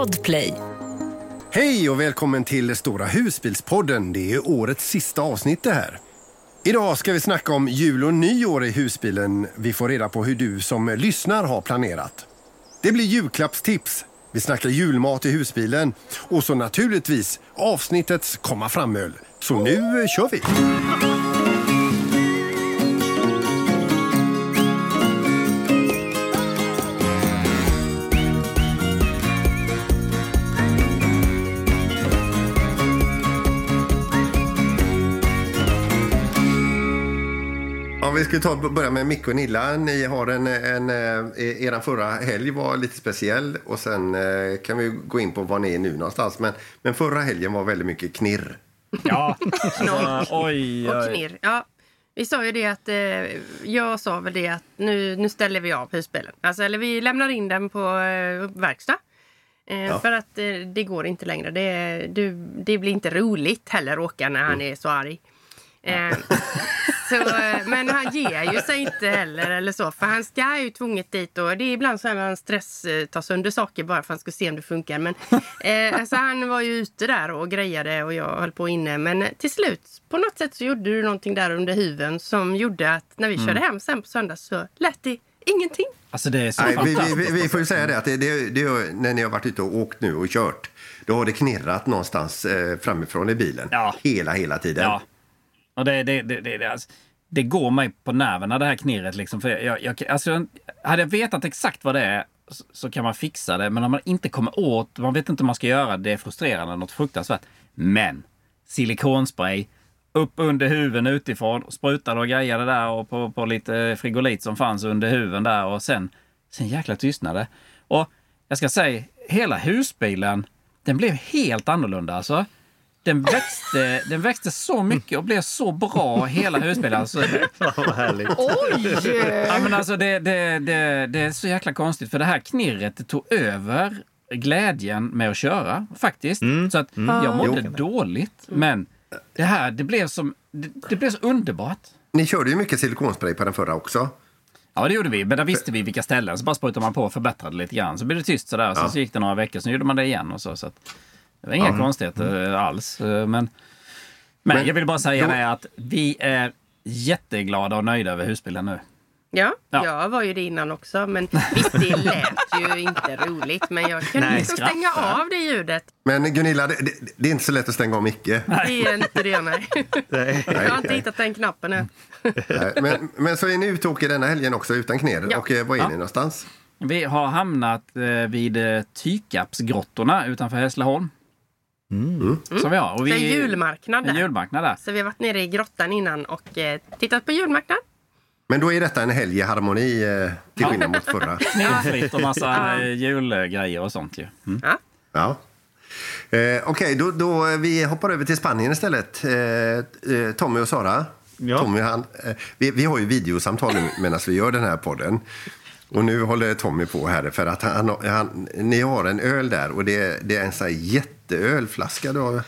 Podplay. Hej och välkommen till Stora husbilspodden. Det är årets sista avsnitt det här. Idag ska vi snacka om jul och nyår i husbilen. Vi får reda på hur du som lyssnar har planerat. Det blir julklappstips. Vi snackar julmat i husbilen. Och så naturligtvis avsnittets komma fram-öl. Så nu eh, kör vi! Vi ska ta, börja med Micke och Nilla. Ni har en, en, eh, eran förra helg var lite speciell och sen eh, kan vi gå in på var ni är nu någonstans. Men, men förra helgen var väldigt mycket knirr. Ja, Knock oj, och oj. knirr. Ja, vi sa ju det att eh, jag sa väl det att nu, nu ställer vi av husbilen. Alltså, eller vi lämnar in den på eh, verkstad. Eh, För att eh, det går inte längre. Det, du, det blir inte roligt heller att åka när han är så arg. Eh, så, eh, men han ger ju sig inte heller eller så. För han ska ju tvunget dit och det är ibland så här man stress eh, tar sönder saker bara för att han ska se om det funkar. Men eh, alltså han var ju ute där och grejade och jag höll på inne. Men eh, till slut på något sätt så gjorde du någonting där under huven som gjorde att när vi körde hem sen på söndag så lät det ingenting. Alltså det är så Nej, fantastiskt. vi, vi, vi får ju säga det att det, det, det, när ni har varit ute och åkt nu och kört då har det knirrat någonstans eh, framifrån i bilen. Ja. Hela, hela tiden. Ja. Och det, det, det, det, det, alltså, det går mig på nerverna det här knirret. Liksom. För jag, jag, alltså, hade jag vetat exakt vad det är så, så kan man fixa det. Men om man inte kommer åt, man vet inte hur man ska göra, det är frustrerande, något fruktansvärt. Men silikonspray, upp under huven utifrån, sprutade och grejade där och på, på lite frigolit som fanns under huven där och sen, sen jäkla tystnade. Och jag ska säga, hela husbilen, den blev helt annorlunda alltså. Den växte, den växte så mycket och blev så bra hela husbilen. Alltså, Vad härligt. Oj! ja, men alltså det, det, det, det är så jäkla konstigt för det här knirret det tog över glädjen med att köra faktiskt. Så att jag mådde dåligt. Men det här, det blev, som, det, det blev så underbart. Ni körde ju mycket silikonspray på den förra också. Ja, det gjorde vi. Men där visste vi vilka ställen. Så bara sprutade man på och förbättrade lite grann. Så blev det tyst sådär. Sen så gick det några veckor, sen gjorde man det igen och så. så att, det var inga konstigheter alls. Eh, Men, men, Men jag vill bara säga då- att vi är jätteglada och nöjda över husbilen nu. Ja, Ja. jag var ju det innan också. Men visst, det lät ju inte roligt. Men jag kunde Nej, liksom stänga av det ljudet. Men Gunilla, det, det, det är inte så lätt att stänga av Micke. Det är inte det, nej. Nej. Jag har inte hittat den knappen än. Men, men så är ni ute och åker denna helgen också utan knirr. Ja. Och eh, var är Ja. ni någonstans? Vi har hamnat eh, vid Tykapsgrottorna utanför Hässleholm. Som vi har. Och vi, Det är en julmarknad En där. julmarknad där. Så vi har varit nere i grottan innan och eh, tittat på julmarknad. Men då är detta en helg i harmoni eh, till skillnad mot förra. Knirrfritt och massa eh, julgrejer och sånt ju. Mm. Ja. Ja. Eh, Okej, då, då eh, vi hoppar över till Spanien istället. Eh, eh, Tommy och Sara. Ja. Tommy, han, eh, vi, vi har ju videosamtal nu medan vi gör den här podden. Och nu håller Tommy på här för att han, han, ni har en öl där och det, det är en sån här jätteölflaska. Då.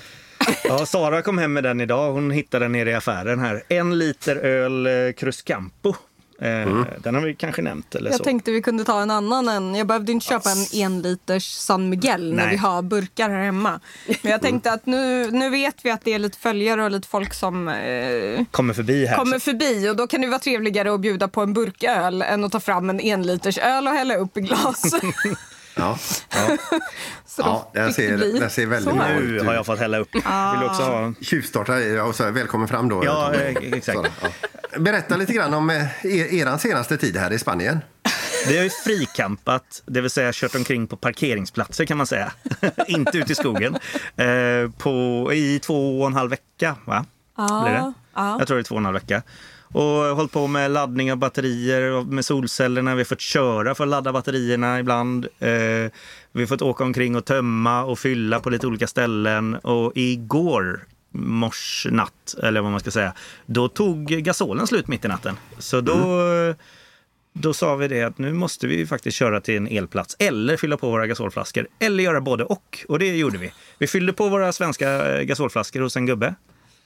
Ja, Sara kom hem med den idag. Hon hittade den nere i affären här. En liter öl eh, Cruzcampo. Eh, Den har vi kanske nämnt eller Jag så. tänkte vi kunde ta en annan än, jag behövde inte köpa en en liters San Miguel när Nej. vi har burkar här hemma. Men jag tänkte att nu, nu vet vi att det är lite följare och lite folk som eh, Kommer förbi här. kommer förbi och då kan det vara trevligare att bjuda på en burköl än att ta fram en en liters öl och hälla upp i glas. Ja, Så ja den, det ser, bli den ser väldigt bra Nu ut. har jag fått hälla upp. Vill du också ha? Tjuvstarta och så välkommen fram då. Ja, eh, exakt. Ja. Berätta lite grann om eh, er, eran senaste tid här i Spanien. Vi har ju frikampat, det vill säga kört omkring på parkeringsplatser kan man säga. Inte ut i skogen. Eh, på, I två och en halv vecka, va? Blir det? ja. Jag tror det är två och en halv vecka. Och hållit på med laddning av batterier med solcellerna. Vi har fått köra för att ladda batterierna ibland. Eh, vi har fått åka omkring och tömma och fylla på lite olika ställen. Och igår mors natt, eller vad man ska säga, då tog gasolen slut mitt i natten. Så då, då sa vi det att nu måste vi faktiskt köra till en elplats eller fylla på våra gasolflaskor eller göra både och. Och det gjorde vi. Vi fyllde på våra svenska eh, gasolflaskor hos en gubbe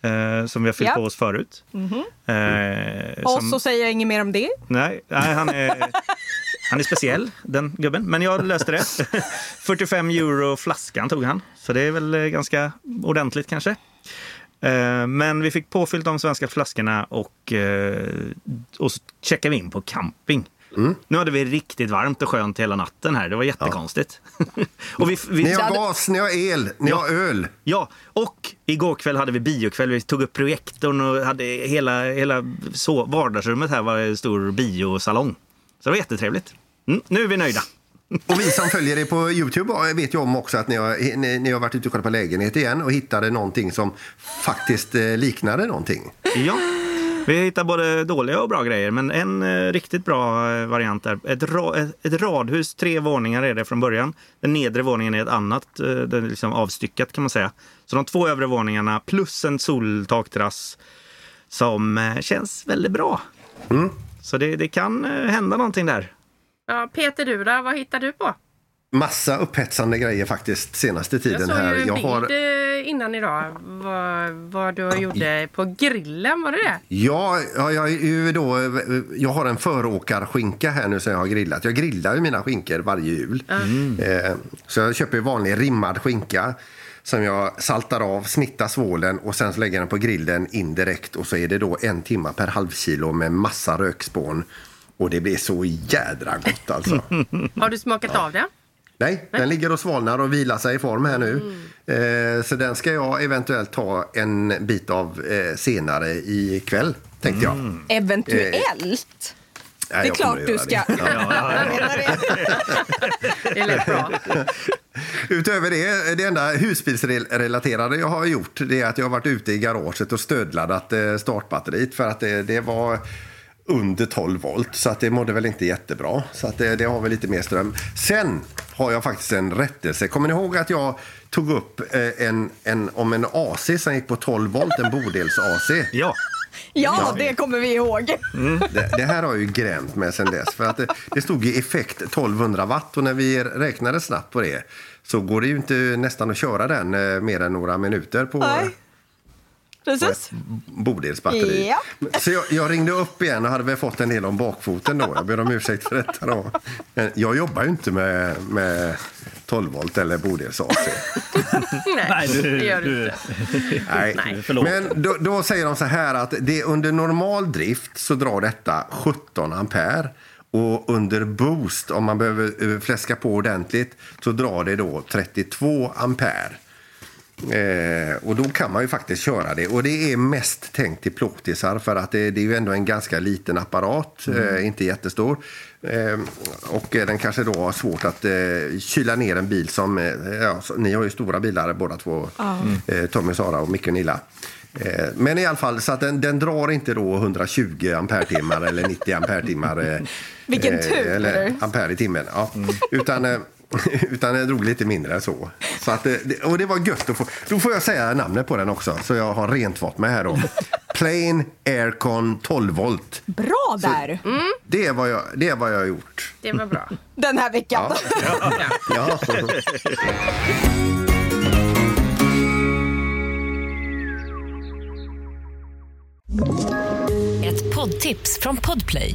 eh, som vi har fyllt Ja. på oss förut. Eh, Och som- så säger jag inget mer om det. Nej, nej han är... Han är speciell, den gubben. Men jag löste det. 45 euro flaskan tog han. Så det är väl eh, ganska ordentligt kanske. Eh, Men vi fick påfyllt de svenska flaskorna och, eh, och så checkade vi in på camping. Nu hade vi riktigt varmt och skönt hela natten här. Det var jättekonstigt. och vi, vi, Ni har gas, ni har el, ni Ja. har öl. Ja, och igår kväll hade vi biokväll. Vi tog upp projektorn och hade hela, hela så, vardagsrummet här var en stor biosalong. Så det var jättetrevligt. Mm, nu är vi nöjda. Och vi som följer er på Youtube vet ju om också att ni har, ni, ni har varit ute och kollat på lägenhet igen och hittade någonting som faktiskt eh, liknade någonting. Ja, vi hittar både dåliga och bra grejer, men en eh, riktigt bra eh, variant är ett, ra, ett, ett radhus, tre våningar är det från början. Den nedre våningen är ett annat, eh, det är liksom avstyckat kan man säga. Så de två övre våningarna plus en soltakterrass som eh, känns väldigt bra. Så det, det kan eh, hända någonting där. Ja, Peter, du då? Vad hittar du på? Massa upphetsande grejer faktiskt senaste Jag tiden såg här. ju en Jag bild har, eh, innan idag. Vad, vad du gjorde på grillen, var det det? ja, ja, jag, är ju då, jag har en föråkarskinka här nu som jag har grillat. Jag grillar ju mina skinkor varje jul. Eh, så jag köper vanlig rimmad skinka som jag saltar av, snittar svålen och sen lägger jag den på grillen indirekt och så är det då en timma per halvkilo med massa rökspån. Och det blir så jädra gott alltså. Har du smakat av det? Nej, den ligger och svalnar och vilar sig i form här nu. Eh, så den ska jag eventuellt ta en bit av eh, senare ikväll, tänkte jag. Eventuellt. Ja, det är klart att du ska. Det lät bra. Utöver det, det enda husbilsrelaterade jag har gjort det är att jag har varit ute i garaget och stödladdat eh, startbatteriet för att det, det var under 12 volt så att det mådde väl inte jättebra. Så att det, det har väl lite mer ström. Sen har jag faktiskt en rättelse. Kommer ni ihåg att jag tog upp eh, en, en, om en AC som gick på 12 volt, en bodels-AC? Ja, Ja, det kommer vi ihåg. Det, det här har jag ju gränt med sen dess. För att det, det stod i effekt 1200 watt och när vi räknade snabbt på det så går det ju inte nästan att köra den eh, mer än några minuter på, Nej. Precis. bodelsbatteri. Ja. Så jag, jag ringde upp igen och hade väl fått en del om bakfoten då. Jag ber om ursäkt för detta då. Men jag jobbar ju inte med, med 12 volt eller bodels-AC. Nej, Nej, du- det gör du, inte. Nej. Nej. Men då, då säger de så här att det under normal drift så drar detta 17 ampere. Och under boost, om man behöver eh, fläska på ordentligt, så drar det då 32 ampere. Eh, och då kan man ju faktiskt köra det. Och det är mest tänkt till plåtisar för att det, det är ju ändå en ganska liten apparat, eh, inte jättestor. Eh, och den kanske då har svårt att eh, kyla ner en bil som... Eh, ja, så, ni har ju stora bilar båda två, eh, Tommy, Sara och Micke och Nilla. Men i alla fall, så att den, den drar inte då 120 ampere-timmar eller 90 ampere-timmar. Vilken tur. Eller ampere i timmen. Ja. Utan, eh, utan den drog lite mindre så. så att, eh, och det var gött att få. Då får jag säga namnet på den också, så jag har rent fått mig här då. Plain Aircon 12 volt. Bra där, Det är vad jag, det är vad jag har gjort. Det var bra. den här veckan. Ja. Ett poddtips från Podplay.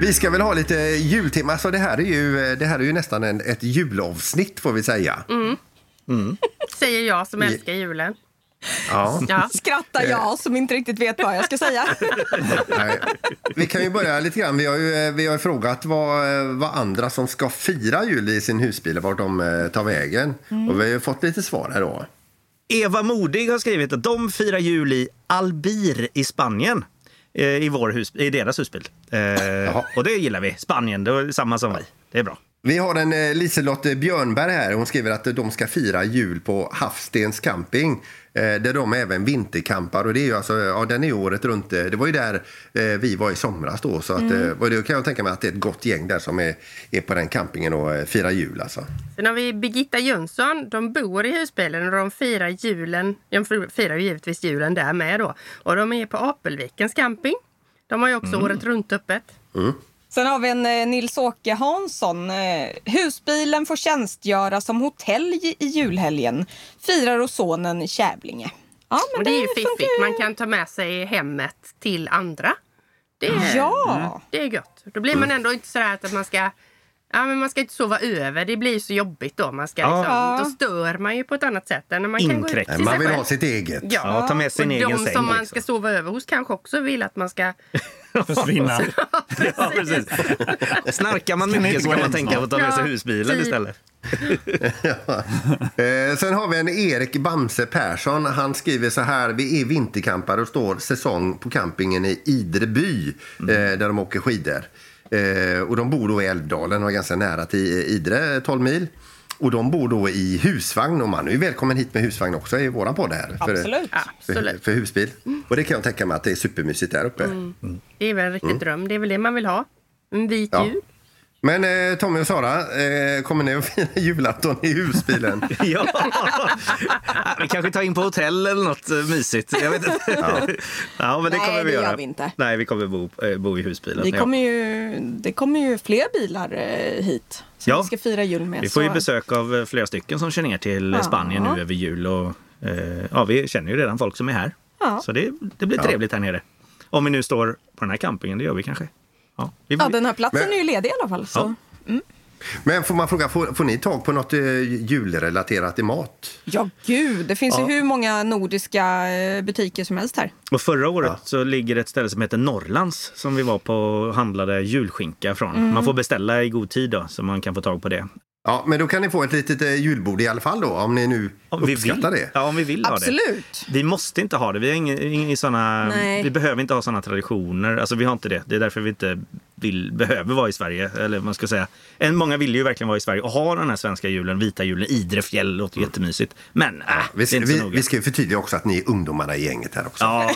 Vi ska väl ha lite jultema. Alltså det, här är ju, det här är ju nästan en, ett julavsnitt får vi säga. Säger jag som älskar julen. Ja. Ja. Skrattar jag som inte riktigt vet vad jag ska säga. Nej. Vi kan ju börja lite grann. Vi har ju, vi har ju frågat vad, vad andra som ska fira jul i sin husbil, vart de eh, tar vägen. Och vi har ju fått lite svar här då. Eva Modig har skrivit att de firar jul i Albir i Spanien. Eh, I, vår hus, I deras husbil. Eh, och det gillar vi. Spanien, det är samma som vi. Det är bra. Vi har en eh, Liselott Björnberg här. Hon skriver att de ska fira jul på Havstens camping. Eh, där de även vinterkampar. Och det är ju alltså, ja, den är året runt. Eh, det var ju där eh, vi var i somras då. Så att, Mm. eh, och det kan jag tänka mig att det är ett gott gäng där som är, är på den campingen och eh, firar jul alltså. Sen har vi Birgitta Jönsson. De bor i husbilen och de firar julen. De firar ju givetvis julen där med då. Och de är på Apelvikens camping. De har ju också året runt öppet. Sen har vi en eh, Nils-Åke Hansson. Eh, husbilen får tjänstgöra som hotell i, julhelgen. Firar hos sonen i Kävlinge. Ja, men Och det är ju funkar fiffigt. Man kan ta med sig hemmet till andra. Det är, Ja. det är gött. Då blir man ändå inte sådär att man ska Ja, men man ska inte sova över. Det blir ju så jobbigt då. Man ska Ja. liksom, Ja. Då stör man ju på ett annat sätt än när man kan gå ut till man vill själv. ha sitt eget. Ja, Ja, ta med sin och egen de säng, som man liksom. ska sova över hos kanske också vill att man ska... Försvinna. Ja, precis. Snarkar man mycket så kan man tänka på att ta med sig Ja, husbilen typ. istället. Eh, sen har vi en Erik Bamse Persson. Han skriver så här. Vi är vintercampare och står säsong på campingen i Idreby eh, där de åker skidor. Eh, och de bor då i Älvdalen och är ganska nära till Idre, 12 mil. Och de bor då i husvagn och man är ju välkommen hit med husvagn också i våran podd här. För, Absolut. för, för husbil. Och det kan jag tänka mig att det är supermysigt där uppe. Det är väl en riktig dröm. Det är väl det man vill ha. En vit Ja. Men eh, Tommy och Sara, eh, kommer ni att fira julafton i husbilen? Ja. Vi kanske tar in på hotell eller något eh, mysigt. Jag vet inte. Ja. men det Nej, kommer vi det gör göra. vi inte. Nej, vi kommer bo, eh, bo i husbilen. Ja. kommer ju, det kommer ju fler bilar eh, hit som Ja. vi ska fira jul med. Vi får ju så- besök av eh, flera stycken som kör ner till Ja. Spanien nu över jul. Och, eh, ja, vi känner ju redan folk som är här. Ja. Så det, det blir trevligt här nere. Om vi nu står på den här campingen, det gör vi kanske. Ja, vi, Ja, den här platsen Men- är ju ledig i alla fall. Så. Ja. Men får man fråga, får, får ni tag på något eh, julrelaterat i mat? Ja, gud. Det finns Ja. ju hur många nordiska eh, butiker som helst här. Och förra året Ja. så ligger det ett ställe som heter Norrlands som vi var på och handlade julskinka från. Mm. Man får beställa i god tid då så man kan få tag på det. Ja, men då kan ni få ett litet eh, julbord i alla fall då, om ni nu Om vi vill. uppskattar det. Ja, om vi vill ha det. Absolut. Vi måste inte ha det. Vi, ingen, ingen såna, Nej. vi behöver inte ha såna traditioner. Alltså, vi har inte det. Det är därför vi inte vill, behöver vara i Sverige. Eller man ska säga. En, många vill ju verkligen vara i Sverige och ha den här svenska julen, vita julen. Idre fjäll låter jättemysigt. Men äh, Vi, det är inte så vi, noga. vi ska ju förtydliga också att ni är ungdomarna i gänget här också. Ja,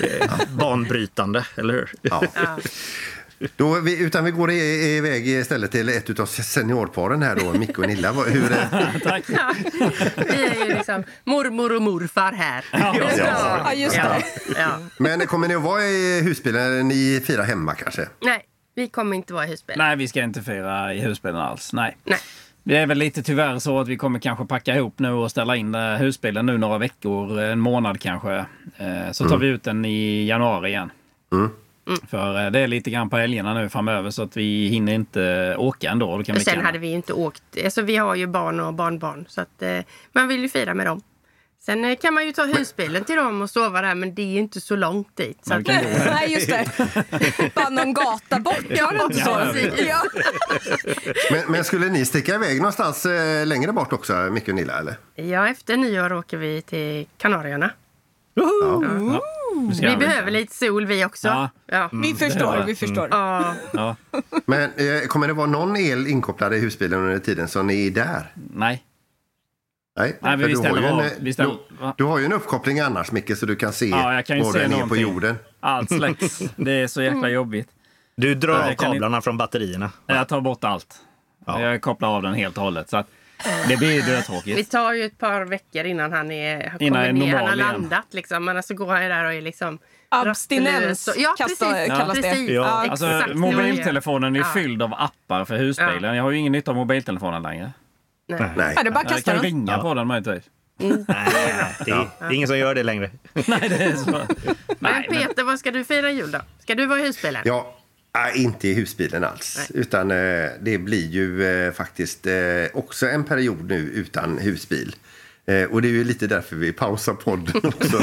eh, eh, banbrytande, eller hur? Ja. Då, vi, utan vi går i, iväg istället till ett av seniorparen här då, Micke och Nilla. Hur, Tack. Vi är ju liksom mormor och morfar här. Ja, just Ja. det. Ja. men kommer ni att vara i husbilen eller ni firar hemma kanske? Nej, vi kommer inte vara i husbil. Nej, vi ska inte fira i husbilen alls. Nej. Nej. Det är väl lite tyvärr så att vi kommer kanske packa ihop nu och ställa in eh, husbilen nu några veckor, en månad kanske. Eh, Så tar vi ut den i januari igen. För eh, det är lite grann på helgerna nu framöver så att vi hinner inte åka ändå. Då kan Och sen hade vi ju inte åkt. Alltså vi har ju barn och barnbarn så att eh, man vill ju fira med dem. Sen eh, kan man ju ta husbilen till dem och sova där men det är ju inte så långt dit. Så att. Nej, just det. Bara någon gata bort. Ja, det inte så. Ja, Ja. Men, men skulle ni sticka iväg någonstans eh, längre bort också, Micke och Nilla? Eller? ja, efter nyår åker vi till Kanarierna. Vi Vi behöver lite sol vi också. Ja. Ja. Vi förstår, vi förstår. Ja. Ja. Men eh, kommer det vara någon el inkopplad i husbilen under tiden så ni är där? Nej. Nej, Nej, vi du, har en, av. eh, du, du har ju en uppkoppling annars, Micke, så du kan se Ja, jag kan ju var se den är på någonting. jorden. Allt släcks. Det är så jäkla jobbigt. Du drar Nej, av jag kablarna från batterierna. Jag tar bort allt. Ja. Jag kopplar av den helt och hållet. Så att det blir Vi dötråkigt. tar ju ett par veckor innan han är, har Innan kommit är ner. Han har landat liksom. Men så går han ju där och är liksom Abstinens och- Ja, kasta- precis. kallas det. precis. Ja. Alltså, Exakt, det mobiltelefonen är Ja. fylld av appar för husbilen. Jag har ju ingen nytta av mobiltelefonen längre. Nej. Nej. Ja, det är bara att Jag kasta kan den. ringa Ja. på den möjligtvis. Nej, det är, det är ingen som gör det längre. Nej, det är så. Nej, men, Peter, vad ska du fira jul då? Ska du vara i husbilen? Ja, nej, inte i husbilen alls. Utan eh, det blir ju eh, faktiskt eh, också en period nu utan husbil. Eh, och det är ju lite därför vi pausar podden också.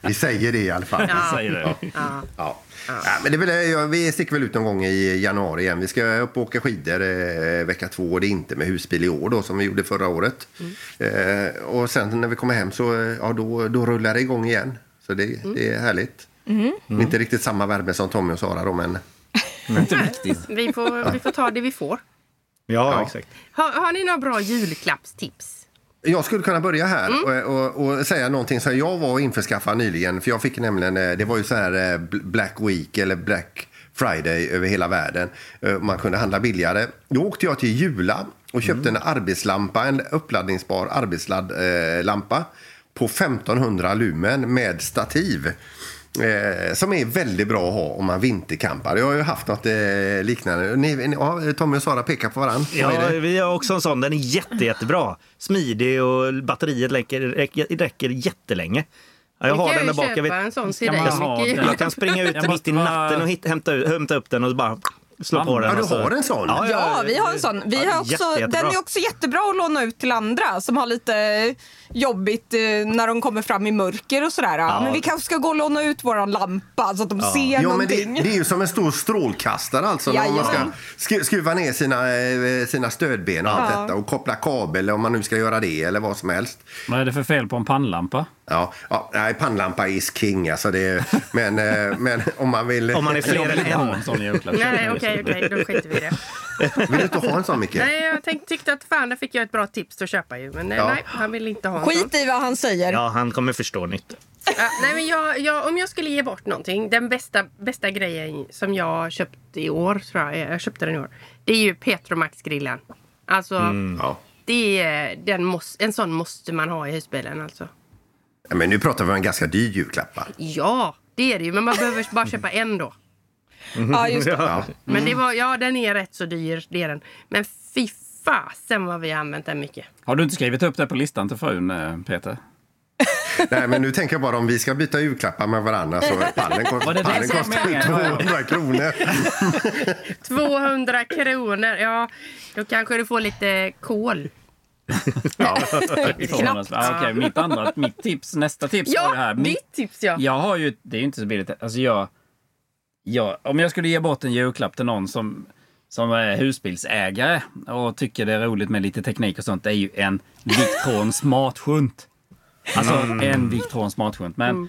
vi säger det i alla fall. Ja. säger det. Ja. Ja. Ja, men det är väl, ja, vi sticker väl ut någon gång i januari igen. Vi ska upp och åka skidor eh, vecka två och det är inte med husbil i år då som vi gjorde förra året. Eh, och sen när vi kommer hem så ja, då, då rullar det igång igen. Så det, det är härligt. Inte riktigt samma värme som Tommy och Sara då men Inte riktigt. Vi, får, vi får ta det vi får. Ja, Ja. exakt. Har, har ni några bra julklappstips? Jag skulle kunna börja här och, och, och säga någonting som jag var och införskaffade nyligen. För jag fick nämligen, eh, det var ju så här eh, Bl- Black Week eller Black Friday över hela världen. Eh, Man kunde handla billigare. Då åkte jag till Jula och köpte en arbetslampa, en uppladdningsbar arbetslampa på 1500 lumen med stativ. Eh, som är väldigt bra att ha om man vintercampar. Jag har ju haft något eh, liknande. Ni, ni, ja, Tommy och Sara pekar på varandra. Ja, vi har också en sån. Den är jätte, jättebra. Smidig och batteriet räcker, räcker, räcker jättelänge. Ja, jag har den där bak. Jag, vet, en sån den? jag kan springa ut Jag mitt i natten och hit, hämta, hämta upp den och bara slå på den. Ja, du har en sån? Ja, vi har en sån. Vi Ja, har också, jätte, den är också jättebra att låna ut till andra som har lite jobbigt eh, när de kommer fram i mörker och sådär. Ja. Men vi kanske ska gå och låna ut våran lampa så att de ser Ja, men det, någonting. det är ju som en stor strålkastare alltså. Om man ska skruva ner sina, eh, sina stödben och allt Ja. detta och koppla kabel om man nu ska göra det eller vad som helst. Vad är det för fel på en pannlampa? Ja, ja nej, pannlampa is king alltså. Det, men, eh, men om man vill... Om man är fler än en. sån julklapp. Nej, okej, okej. Då skiter vi i det. Vill du inte ha en sån Micke? Nej, jag tänkte, tyckte att fan, där fick jag ett bra tips att köpa ju. Men eh, Ja. nej, han vill inte ha en sån. Skit i vad han säger. Ja, han kommer förstå nytt. Ja, nej, men jag, jag, om jag skulle ge bort någonting. Den bästa, bästa grejen som jag har köpt i år, tror jag, jag köpte den i år. Det är ju Petromax-grillen. Alltså, Ja. det är, den måste, en sån måste man ha i husbilen alltså. Ja, Men nu pratar vi om en ganska dyr julklapp va? Ja, det är det ju. Men man behöver bara köpa en då. Ja, just det. Ja. Men det var, ja, den är rätt så dyr, det är den. Men fy fasen vad vi har använt den mycket. Har du inte skrivit upp det på listan till frun, eh, Peter? Nej, men nu tänker jag bara om vi ska byta julklappar med varandra så pallen, kost, Var det det pallen var kostar meningen? 200 kronor. 200 kronor, ja. Då kanske du får lite kol. Knappt. Ja, okej, mitt, andra, mitt tips, nästa tips var det här. Ja, Mitt, ditt tips ja. jag har ju, det är ju inte så billigt. Alltså jag, jag, om jag skulle ge bort en julklapp till någon som, som är husbilsägare och tycker det är roligt med lite teknik och sånt, det är ju en Victron smartshunt. Alltså en Victron smartshunt. Men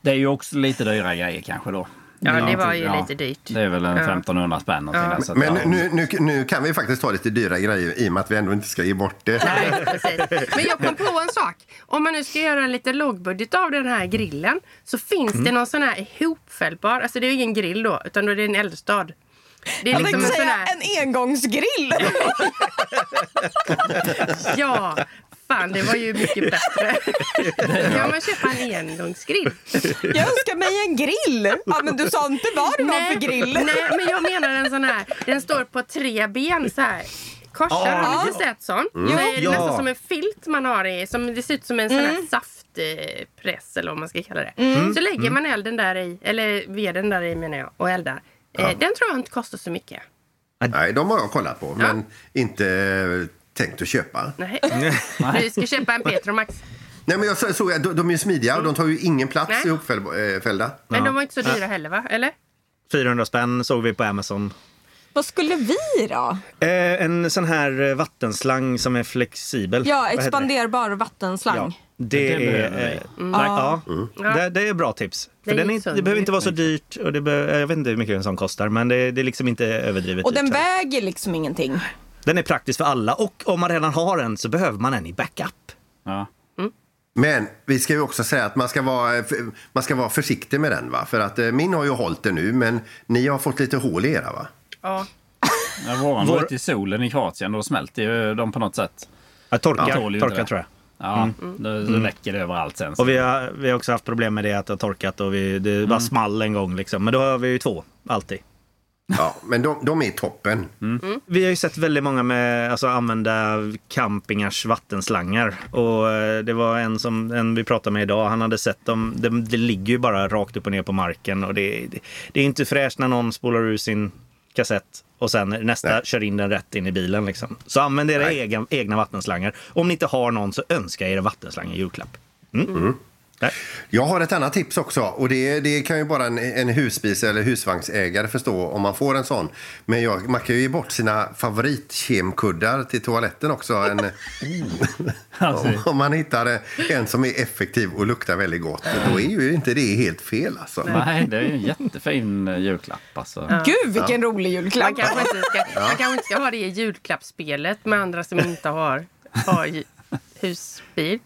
det är ju också lite dyra grejer kanske då. Ja, det var inte- ju lite dyrt. Det är väl en Ja. 1500 spänn Ja. där, så att Men ja. nu, nu, nu kan vi faktiskt ta lite dyra grejer i och med att vi ändå inte ska ge bort det. Nej, precis. Men jag kom på en sak. Om man nu ska göra en liten lågbudget av den här grillen så finns Mm. det någon sån här ihopfällbar, alltså det är ju ingen grill då, utan då är det en eldstad. Det är Jag liksom en tänkte sån säga här, en engångsgrill. ja, fan det var ju mycket bättre. Kan man köpa en engångsgrill? Jag önskar mig en grill. Ja, men du sa inte vad det var för grill. nej, men jag menar en sån här, den står på tre ben så här. Korsar, har ni inte sett sån? Nej, Ja. Nästan som en filt man har i, som det ser ut som en sån Mm. här saftpress eller vad man ska kalla det. Så lägger man elden där i, eller veden där i menar jag, och eldar. Eh, Den tror jag inte kostar så mycket. Nej, de har jag kollat på, men inte eh, tänkt att köpa. Nej. Du ska köpa en Petromax. Nej, men jag så- såg de, de är ju smidiga och de tar ju ingen plats Nej. ihopfällda. Men de var inte så dyra heller va? Eller? 400 spänn såg vi på Amazon. Vad skulle vi då? Eh, en sån här eh, vattenslang som är flexibel. Ja, expanderbar vattenslang. Ja, det, Det är, vi. eh, ja, Ja. det, det är bra tips. Det För den är, inte det behöver inte vara så dyrt. och det be, jag vet inte hur mycket en sån kostar men det, det är liksom inte överdrivet Och den dyrt. väger liksom ingenting. Den är praktisk för alla och om man redan har en så behöver man en i backup. Ja. Men vi ska ju också säga att man ska vara, man ska vara försiktig med den. Va? För att eh, min har ju hållit det nu, men ni har fått lite hål i era va? Ja. Ja, våran Vår- var ute i solen i Kroatien och då smälter ju de på något sätt. Ja, torka, Ja, tål ju inte torka det. tror jag. Ja, då, då läcker det överallt sen. Och vi har, vi har också haft problem med det att det har torkat och vi, det bara small en gång liksom. Men då har vi ju två, alltid. Ja, men de, de är toppen. Vi har ju sett väldigt många med, alltså, använda campingars vattenslangar. Och eh, det var en som en vi pratade med idag. Han hade sett dem. Det, det ligger ju bara rakt upp och ner på marken. Och det, det, det är inte fräscht när någon spolar ur sin kassett och sen nästa Nej. kör in den rätt in i bilen. Liksom. Så använd era egna, egna vattenslangar. Om ni inte har någon så önska er en vattenslang i julklapp. Jag har ett annat tips också. Och det, det kan ju bara en, en husbils eller husvagnsägare förstå om man får en sån. Men jag, man kan ju ge bort sina favoritkemkuddar till toaletten också. En, Alltså. om, om man hittar en som är effektiv och luktar väldigt gott. Då är ju inte det helt fel alltså. Nej, det är ju en jättefin eh, julklapp. Alltså. Gud vilken rolig julklapp! Man kanske inte ska, man kanske inte ska ha det i julklappsspelet med andra som inte har, har husbil.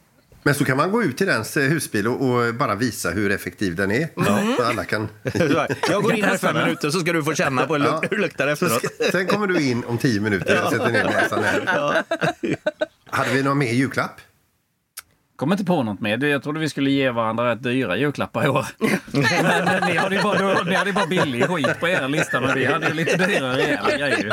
Men så kan man gå ut till dens eh, husbil och, och bara visa hur effektiv den är. Så alla kan... Jag går in här fem minuter så ska du få känna på hur Ja. det luktar Så efteråt. ska, sen kommer du in om tio minuter och sätter ner näsan här. Hade vi någon mer julklapp? Kommer inte på något mer. Jag trodde vi skulle ge varandra rätt dyra julklappar i år. men ni hade ju bara, ni hade bara billig skit på er lista, men vi hade ju lite dyrare grejer.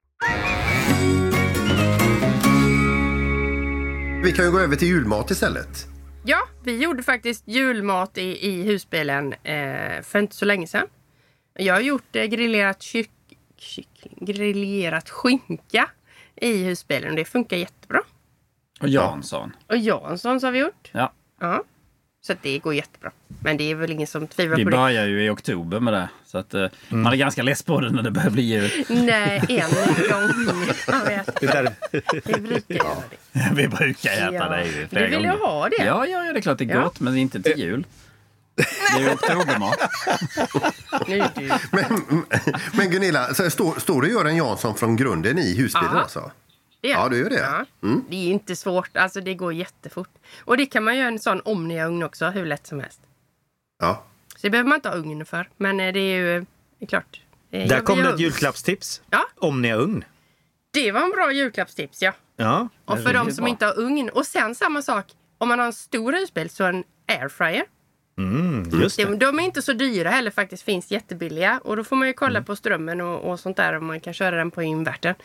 Vi kan ju gå över till julmat istället. Ja, vi gjorde faktiskt julmat i, i husbilen eh, för inte så länge sedan. Jag har gjort eh, grillerat kyck, kyckling, grillerat skinka i husbilen och det funkar jättebra. Och Jansson. Och Janssons har vi gjort. Ja. Ja. Så att det går jättebra. Men det är väl ingen som tvivlar Vi på det. börjar ju i oktober med det. Så att, eh, man är ganska less på det när det börjar bli jul. Nej, en gång. Jag vet. Det där, Vi brukar göra det. Vi brukar äta Ja. det ju flera Du vill ju ha det. Ja, ja, ja, det är klart det är Ja. gott, men inte till jul. Det är ju oktobermat. Men, men Gunilla, står, står du och gör en Jansson från grunden i husbilen Ja. alltså? Det Ja, du gör det. Ja. Det är inte svårt. Alltså det går jättefort. Och det kan man göra en sån Omnia-ugn också, hur lätt som helst. Ja. Så det behöver man inte ha ugn för. Men eh, det är ju eh, det är klart. Eh, där jag- kom det ett ugn. julklappstips. Ja. Omnia-ugn. Det var en bra julklappstips, ja. Ja. Och för de som inte har ugn. Och sen samma sak, om man har en stor husbil så en airfryer. Mm, just De, det. de är inte så dyra heller faktiskt, finns jättebilliga. Och då får man ju kolla Mm. på strömmen och, och sånt där om man kan köra den på invertern.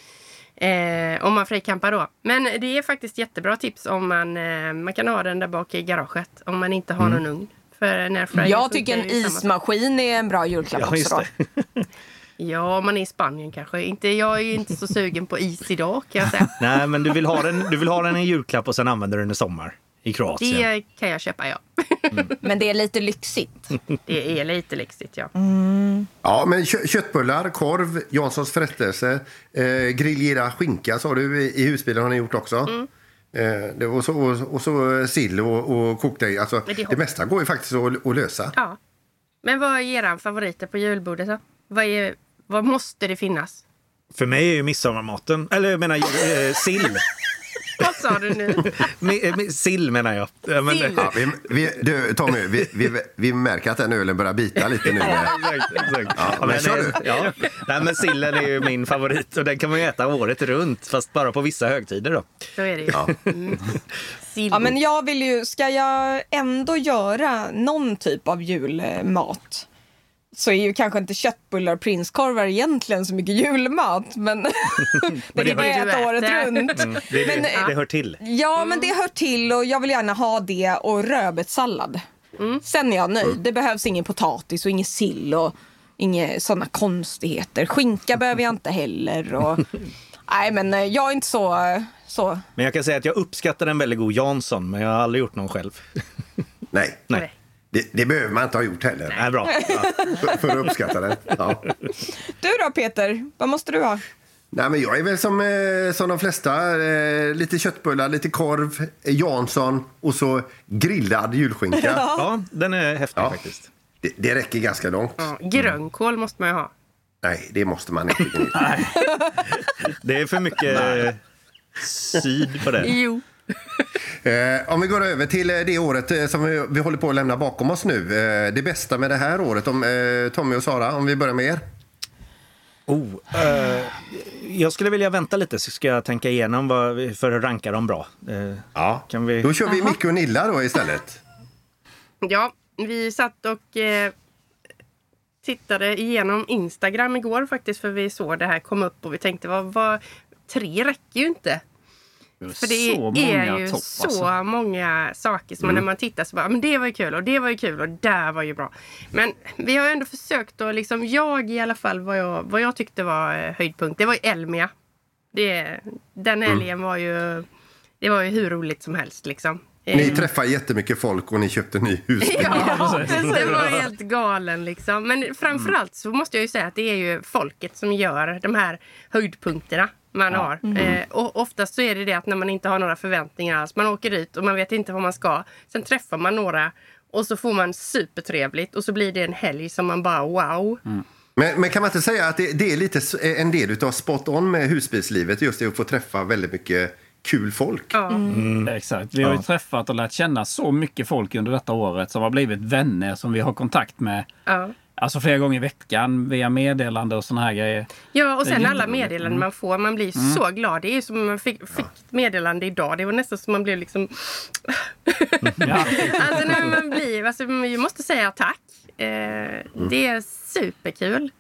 Eh, om man frikampar då. Men det är faktiskt jättebra tips om man, eh, man kan ha den där bak i garaget om man inte har Mm. någon ugn. För airfryer Jag tycker en ismaskin är en bra julklapp Ja, också. just Då. Ja, om man är i Spanien kanske. Inte, jag är ju inte så sugen på is idag kan jag säga. Nej, men du vill, ha den, du vill ha den i julklapp och sen använder du den i sommar. I Kroatien. Det kan jag köpa, ja. Men det är lite lyxigt. Det är lite lyxigt, ja. Ja, men kö köttbullar, korv, Janssons frestelse, eh, grillera skinka sa du i, husbilen har ni gjort också. Mm. Eh, det, och, så, och, och så sill och, och kokta ägg. Alltså, det det, mesta går ju faktiskt att, att lösa. ja. Men vad är era favoriter på julbordet då? Vad, är, vad måste det finnas? För mig är ju midsommarmaten, eller jag menar eh, sill. Vad sa du nu? Mi, mi, sill menar jag. Ja, men, Sill. Ja, vi, vi, du, Tommy, vi, vi, vi märker att den ölen börjar bita lite nu. exakt, exakt. Ja, men men, kör du. ja. Nej, men sillen är ju min favorit och den kan man ju äta året runt fast bara på vissa högtider då. Så är det ju. Mm. Sill. Ja, men jag vill ju, ska jag ändå göra någon typ av julmat så är ju kanske inte köttbullar och prinskorvar egentligen så mycket julmat. Men det det kan man äta året runt. Mm, det, Men, det, eh, det hör till. Ja, men det hör till och jag vill gärna ha det och rödbetssallad. Sen är jag nöjd. Det behövs ingen potatis och ingen sill och inga sådana konstigheter. Skinka behöver jag inte heller. Och... Nej, men eh, jag är inte så... så. Men jag kan säga att jag uppskattar en väldigt god Jansson men jag har aldrig gjort någon själv. Nej, Nej. Det, det behöver man inte ha gjort heller Nej, bra. Ja. för, att uppskatta den. Ja. Du då Peter, vad måste du ha? Nej, men jag är väl som, eh, som de flesta. Eh, lite köttbullar, lite korv, eh, Jansson och så grillad julskinka. ja, den är häftig Ja. faktiskt. Det, det räcker ganska långt. Ja, grönkål måste man ju ha. Nej, det måste man inte. Gunilla. Det är för mycket eh, syd på det. Jo. Eh, om vi går över till eh, det året eh, som vi, vi håller på att lämna bakom oss nu. Eh, det bästa med det här året, om, eh, Tommy och Sara, om vi börjar med er. Oh, eh, jag skulle vilja vänta lite så ska jag tänka igenom vad, för att ranka dem bra. Eh, Ja, kan vi... då kör vi Micke och Nilla då istället. Ja, vi satt och eh, tittade igenom Instagram igår faktiskt för vi såg det här komma upp och vi tänkte vad, vad tre räcker ju inte. För det så är ju topp, så alltså. många saker som när man tittar så bara, men det var ju kul och det var ju kul och där var ju bra. Men vi har ju ändå försökt att liksom, jag i alla fall vad jag, vad jag tyckte var eh, höjdpunkt, det var ju Elmia. Det, den helgen var ju, det var ju hur roligt som helst liksom. Ni Eh, träffar jättemycket folk och ni köpte ny husbil. Ja, den var helt galen liksom. Men framförallt så måste jag ju säga att det är ju folket som gör de här höjdpunkterna man har. Eh, och oftast så är det det att när man inte har några förväntningar alls. Man åker ut och man vet inte vad man ska. Sen träffar man några och så får man supertrevligt och så blir det en helg som man bara wow. Men, men kan man inte säga att det, det är lite s- en del av spot on med husbilslivet, just det att få träffa väldigt mycket kul folk. Ja. Exakt. Vi har ju träffat och lärt känna så mycket folk under detta året som har blivit vänner som vi har kontakt med. Ja. Alltså flera gånger i veckan via meddelande och såna här grejer. Ja, och sen alla meddelanden man får. Man blir så glad. Det är ju som om man fick, fick meddelande idag. Det var nästan som man blev liksom... Ja. Alltså när man blir... Alltså, jag måste säga tack. Eh, Det är superkul.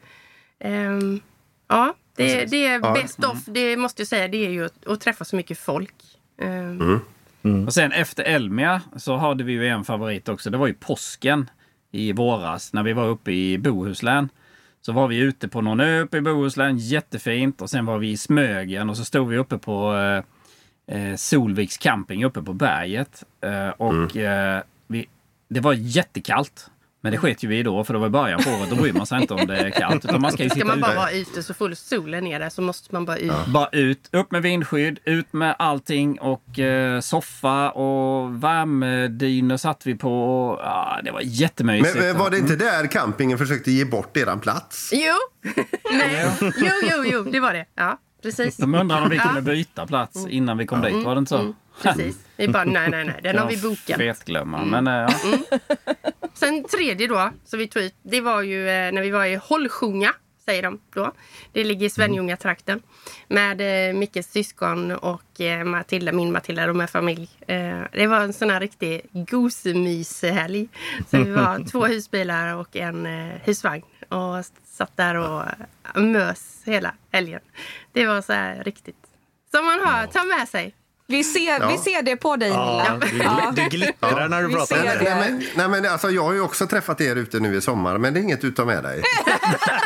Ehm, ja, det, det är best of. Det måste jag säga. Det är ju att, att träffa så mycket folk. Ehm, Och sen efter Elmia så hade vi ju en favorit också. Det var ju påsken i våras när vi var uppe i Bohuslän. Så var vi ute på någon ö uppe i Bohuslän, jättefint. Och sen var vi i Smögen och så stod vi uppe på eh, eh, Solviks camping uppe på berget. Eh, och eh, vi, det var jättekallt. Men det sket ju vi då, för det var i början på året. Då bryr man sig inte om det är kallt. Utan man ska ju Ska sitta man bara ute. vara ute så får solen ner där så måste man bara ut. Bara ut, upp med vindskydd, ut med allting och eh, soffa och värmedynor satt vi på. Och, ja, det var jättemysigt. Men eh, var det inte där campingen försökte ge bort eran plats? Jo! Nej. Jo, jo, jo, det var det. Ja, precis. De undrade om vi Ja. kunde byta plats innan vi kom dit, var det inte så? Mm, precis. Vi bara, nej, nej, nej, den har vi bokat. Fetglömma. Men eh, ja. Sen tredje då, som vi tog ut, det var ju eh, när vi var i Hållsjunga, säger de då. Det ligger i Svenljunga-trakten. Med eh, Mickes syskon och eh, Matilda, min Matilda och med familj. Eh, det var en sån här riktig gosemyshelg. Så vi var två husbilar och en eh, husvagn. Och satt där och eh, mös hela helgen. Det var så här riktigt. Som man har, ta med sig. Vi ser, vi ser det på dig, Ja, du, du glittrar när du vi pratar. Nej, nej, men, nej, men alltså, jag har ju också träffat er ute nu i sommar, men det är inget du tar med dig.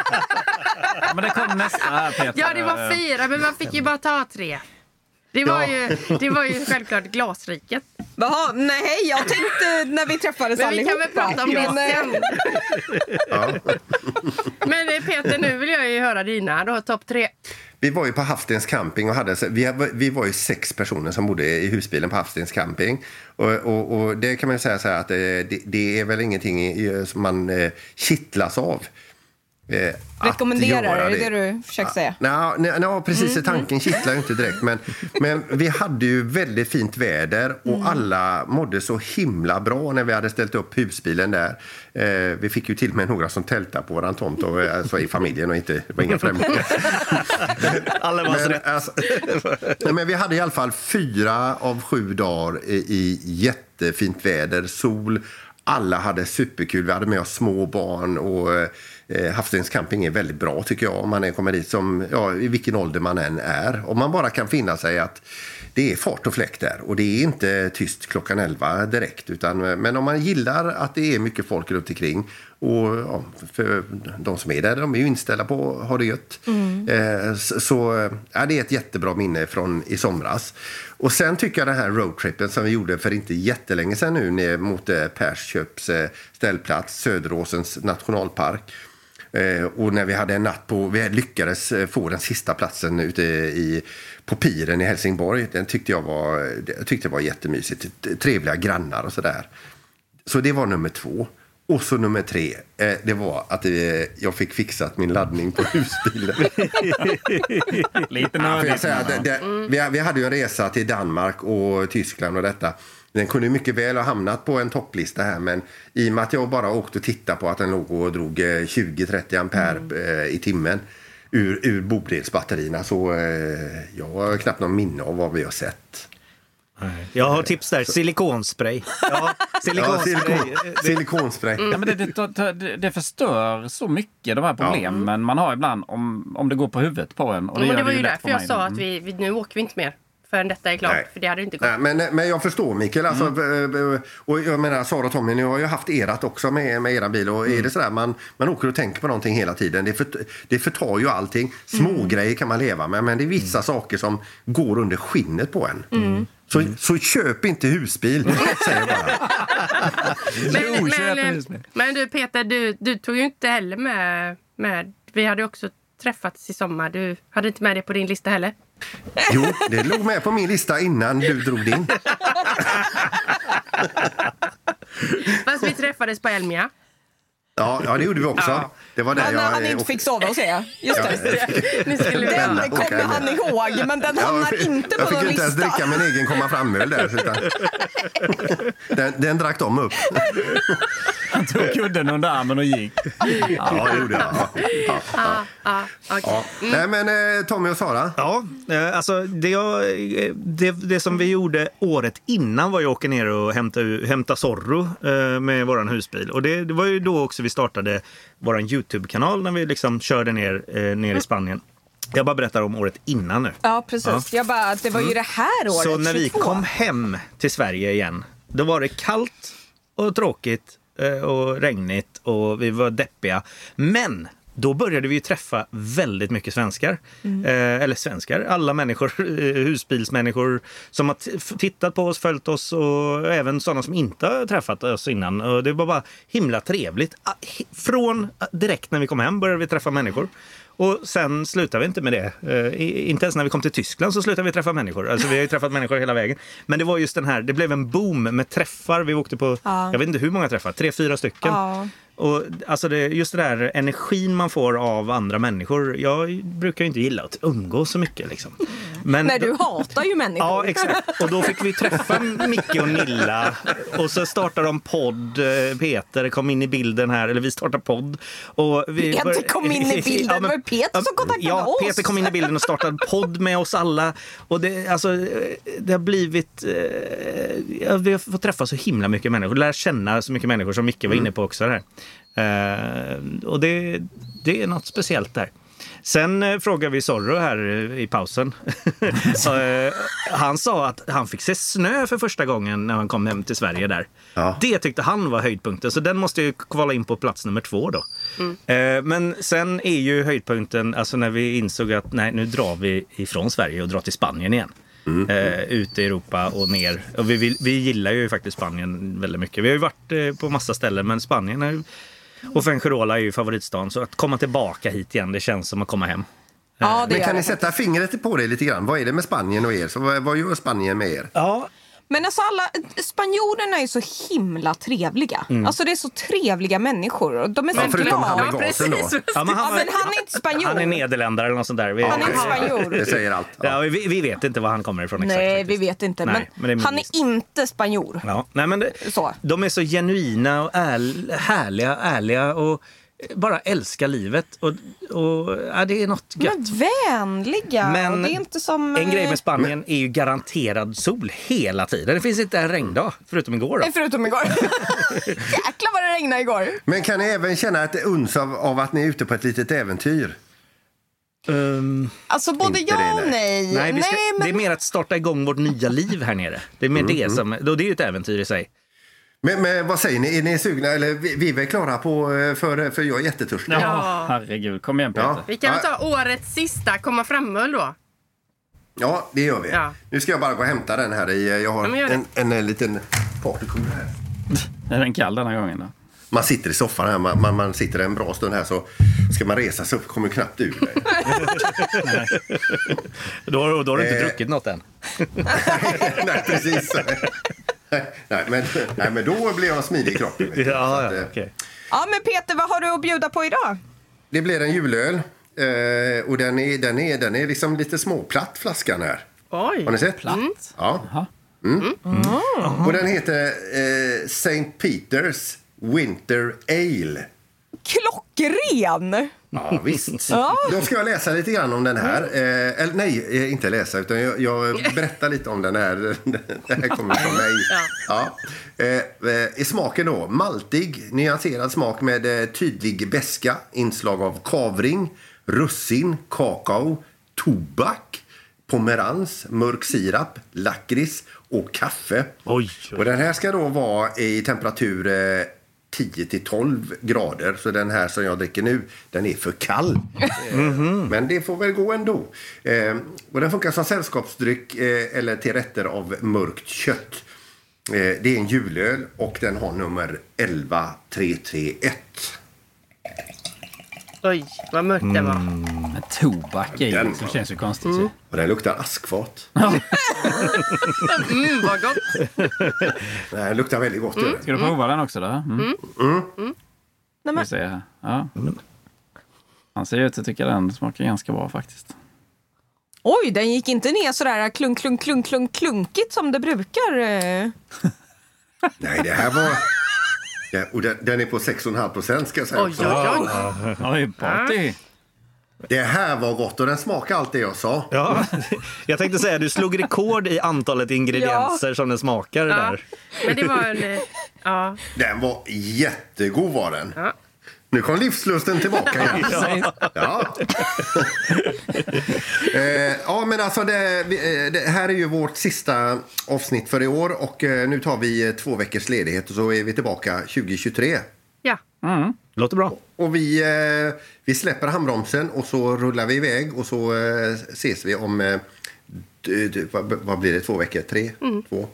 men det kom nästa Peter. Ja, det var fyra, men man fick ju bara ta tre. Det var, ju, det var ju självklart Glasriket. Jaha, nej, jag tänkte när vi träffades Men vi kan allihopa. väl prata om det Men, sen. Ja. Men eh, Peter, nu vill jag ju höra dina. Har topp tre. Vi var ju på Hafstens camping och hade, vi, vi var ju sex personer som bodde i husbilen på Hafstens camping. Och, och, och det kan man ju säga så här att eh, det, det är väl ingenting som man eh, kittlas av. Eh, Rekommenderar, göra är det det du försöker säga? Nå, nå, nå, precis. Tanken kittlar ju inte direkt. Men, men vi hade ju väldigt fint väder och alla mådde så himla bra när vi hade ställt upp husbilen där. Eh, vi fick ju till och med några som tältade på våran tomt, och, eh, alltså i familjen och inte, det var inga främlingar. Alla var så Men, alltså, nej, men vi hade i alla fall fyra av sju dagar i, i jättefint väder, sol. Alla hade superkul. Vi hade med oss små barn. och eh, Havsstens camping är väldigt bra tycker jag. Om man kommer dit som, ja, i vilken ålder man än är. Om man bara kan finna sig att det är fart och fläkt där. Och det är inte tyst klockan 11 direkt. Utan, men om man gillar att det är mycket folk runt omkring och ja, för de som är där, de är ju inställda på att ha det gött. Eh, så så ja, det är ett jättebra minne från i somras. Och sen tycker jag den här roadtrippen som vi gjorde för inte jättelänge sedan nu ner mot eh, Persköps eh, ställplats, Söderåsens nationalpark. Eh, och när vi hade en natt på, vi lyckades eh, få den sista platsen ute i, på piren i Helsingborg. Den tyckte jag var, jag tyckte det var jättemysigt. Trevliga grannar och sådär. Så det var nummer två. Och så nummer tre, eh, det var att jag fick fixat min laddning på husbilen. Lite Ja, nördigt. det, vi, vi hade ju en resa till Danmark och Tyskland och detta. Den kunde ju mycket väl ha hamnat på en topplista här men i och med att jag bara åkte och tittade på att den låg och drog eh, 20-30 ampere eh, i timmen ur, ur bodelsbatterierna. Så eh, jag har knappt någon minne av vad vi har sett. Jag har tips där. Silikonspray. Ja, silikonspray. Ja, silikon, silikonspray. Ja, men det, det, det, det förstör så mycket, de här problemen man har ibland om, om det går på huvudet på en. Och det, men det var ju därför för jag sa att vi, vi, nu åker vi inte mer förrän detta är klart. Nej. För det hade inte gått. Nej, men, men jag förstår Mikael. Alltså, eh, och jag menar Sara och Tommy, ni har ju haft erat också med, med era bil. Och är det sådär man, man åker och tänker på någonting hela tiden. Det, för, det förtar ju allting. Små grejer kan man leva med men det är vissa saker som går under skinnet på en. Så, så köp inte husbil, säger jag bara. Men, Jo, men, husbil. men du Peter, du, du tog ju inte heller med, med... Vi hade också träffats i sommar. Du hade inte med det på din lista heller. Jo, det låg med på min lista innan du drog din. Fast vi träffades på Elmia. Ja, ja det gjorde vi också. Ja. Det var där Han, jag... han eh, inte fick sova hos er. Just Ja. det. Vi Den kommer han ihåg, men den hamnar jag, inte jag på fick någon ju inte ens lista. dricka min egen komma fram-öl där. Utan, den, den drack de upp. Han tog kudden under armen och gick. Ja, det gjorde jag. Ja, ja, ja. Ja, okej. Ja. Nej, men eh, Tommy och Sara. Ja, eh, alltså det, jag, eh, det, det som vi gjorde året innan var ju att åka ner och hämta, hämta Zorro eh, med våran husbil. Och det, det var ju då också vi startade våran Youtube-kanal när vi liksom körde ner, eh, ner i Spanien. Jag bara berättar om året innan nu. Ja, precis. Jag bara, det var ju det här året, Så när vi 22. kom hem till Sverige igen, då var det kallt och tråkigt eh, och regnigt och vi var deppiga. Men då började vi träffa väldigt mycket svenskar. Eh, eller svenskar, alla människor, eh, husbilsmänniskor som har tittat på oss, följt oss och även sådana som inte har träffat oss innan. Och det var bara himla trevligt. Ah, Från ah, direkt när vi kom hem började vi träffa människor. Och sen slutade vi inte med det. Eh, inte ens när vi kom till Tyskland så slutade vi träffa människor. Alltså vi har ju träffat människor hela vägen. Men det var just den här, det blev en boom med träffar. Vi åkte på, Ja. jag vet inte hur många träffar, tre, fyra stycken. Ja. Och alltså det, just det där energin man får av andra människor. Jag brukar ju inte gilla att umgås så mycket liksom. Men Nej, du hatar ju människor. Ja, exakt. Och då fick vi träffa Micke och Nilla. Och så startade de podd. Peter kom in i bilden här, eller vi startade podd. Och vi Peter kom in i bilden. Det var Peter som kontaktade ja, oss. Peter kom in i bilden och startade podd med oss alla. Och det, alltså, det har blivit... Eh, ja, vi har fått träffa så himla mycket människor. Lära känna så mycket människor som Micke var inne på också. Där. Eh, och det, det är något speciellt där. Sen eh, frågade vi Zorro här eh, i pausen. Så, eh, han sa att han fick se snö för första gången när han kom hem till Sverige där. Ja. Det tyckte han var höjdpunkten, så den måste ju kvala in på plats nummer två då. Eh, men sen är ju höjdpunkten, alltså när vi insåg att nej, nu drar vi ifrån Sverige och drar till Spanien igen. Eh, ut i Europa och ner. Och vi, vill, vi gillar ju faktiskt Spanien väldigt mycket. Vi har ju varit eh, på massa ställen, men Spanien är ju och Fuengirola är ju favoritstan, så att komma tillbaka hit igen, det känns som att komma hem. Ja, det Men kan ni sätta fingret på det lite grann? Vad är det med Spanien och er? Så vad, vad gör Spanien med er? Ja, Men alltså alla, spanjorerna är så himla trevliga. Alltså det är så trevliga människor och de är så Ja, förutom glada. han med gasen då. Ja, men Ja, han, men han är inte spanjor. han är nederländare eller något sånt där. Vi, Han är inte spanjor. Det säger allt. Ja. Ja, vi, vi vet inte var han kommer ifrån exakt. Nej, vi faktiskt. vet inte. Nej, men men är han är inte spanjor. Ja, nej, men det, Så. De är så genuina och ärl, härliga, ärliga och bara älskar livet. Och, och, ja, det är något gött. Men vänliga. Men det är inte som... En grej eh, med Spanien är ju garanterad sol hela tiden. Det finns inte en regndag, förutom igår. Då. eh, Förutom igår. Jäklar vad det regnade igår. Men kan ni även känna ett uns av, av att ni är ute på ett litet äventyr? Ehm, Alltså både ja det, och nej. nej, vi ska, men... Det är mer att starta igång vårt nya liv här nere. Det är mer det som... Och det är ju ett äventyr i sig. Men, men vad säger ni? Är ni sugna? Eller vi, vi är väl klara på, eh, för, för jag är jättetörstig. Ja, Ja. herregud. Kom igen Peter. Ja. Vi kan ta årets sista komma fram-öl då. Ja, det gör vi. Ja. Nu ska jag bara gå och hämta den här i... Jag har en, en, en liten partykula här. Är den kall denna gången då? Man sitter i soffan här, man, man, man sitter en bra stund här så ska man resa sig upp kommer knappt ur dig. Då, då har du inte Eh. druckit något än. nej, precis. nej, men, nej, men då blir jag smidig i kroppen. Så Ja, att, ja, eh, okej. Ja, men Peter, vad har du att bjuda på idag? Det blir en julöl. Eh, och den är, den, är, den är liksom lite småplatt, flaskan här. Oj. Har ni sett? Platt? Ja. Mm. Och den heter eh, St. Peters Winter Ale. Klockren! Ja, visst. Ja. Då ska jag läsa lite grann om den här. Eh, eller nej, eh, inte läsa, utan jag, jag berättar lite om den här. Det här kommer från mig. Ja. Eh, eh, I smaken då, maltig, nyanserad smak med eh, tydlig beska, inslag av kavring, russin, kakao, tobak, pomerans, mörk sirap, lakrits och kaffe. Oj, Och den här ska då vara i temperatur eh, 10 till 12 grader. Så den här som jag dricker nu, den är för kall. Eh, Men det får väl gå ändå. Eh, och den funkar som sällskapsdryck eh, eller till rätter av mörkt kött. Eh, det är en julöl och den har nummer 11331. Oj, vad mörkt det var. Men tobak är ju, Den- liksom, känns ju konstigt ju. Och den luktar askfat. Mm, vad gott. Nej, Den luktar väldigt gott. gör den. Ska du prova den också då? Mm. Nej, men, vi se här. Ja. Han ser ut att tycka den smakar ganska bra faktiskt. oj, den gick inte ner sådär klunk, klunk, klunk, klunk, klunkigt som det brukar. eh. Nej, det här var... Ja, och den, den är på 6,5 procent ska jag säga. Oj, oj, oj. Oj, party! Det här var gott och den smakar allt det jag sa. Ja, jag tänkte säga du slog rekord i antalet ingredienser som den smakar Ja. där. Men det var en... eh, Ja. Den var jättegod var den. Ja. Nu kom livslusten tillbaka igen. Ja. eh, ja, men alltså det, eh, det här är ju vårt sista avsnitt för i år och eh, nu tar vi två veckors ledighet och så är vi tillbaka 2023. ja. Låter bra. Och vi, eh, vi släpper handbromsen och så rullar vi iväg och så eh, ses vi om, vad, blir det, två veckor? Tre? Två?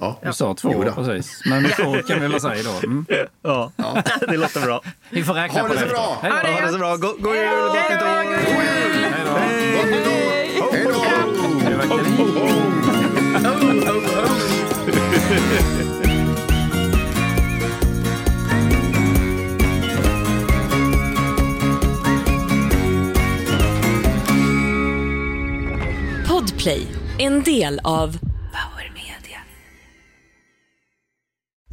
Ja. Du sa två precis. Men två kan vi väl säga då. Mm. Ja, det låter bra. Vi får räkna Ha på det så efter. bra! Hej då. Ha det så bra. God, god jul gott nytt år! Hej då. Hej. Podplay, en del av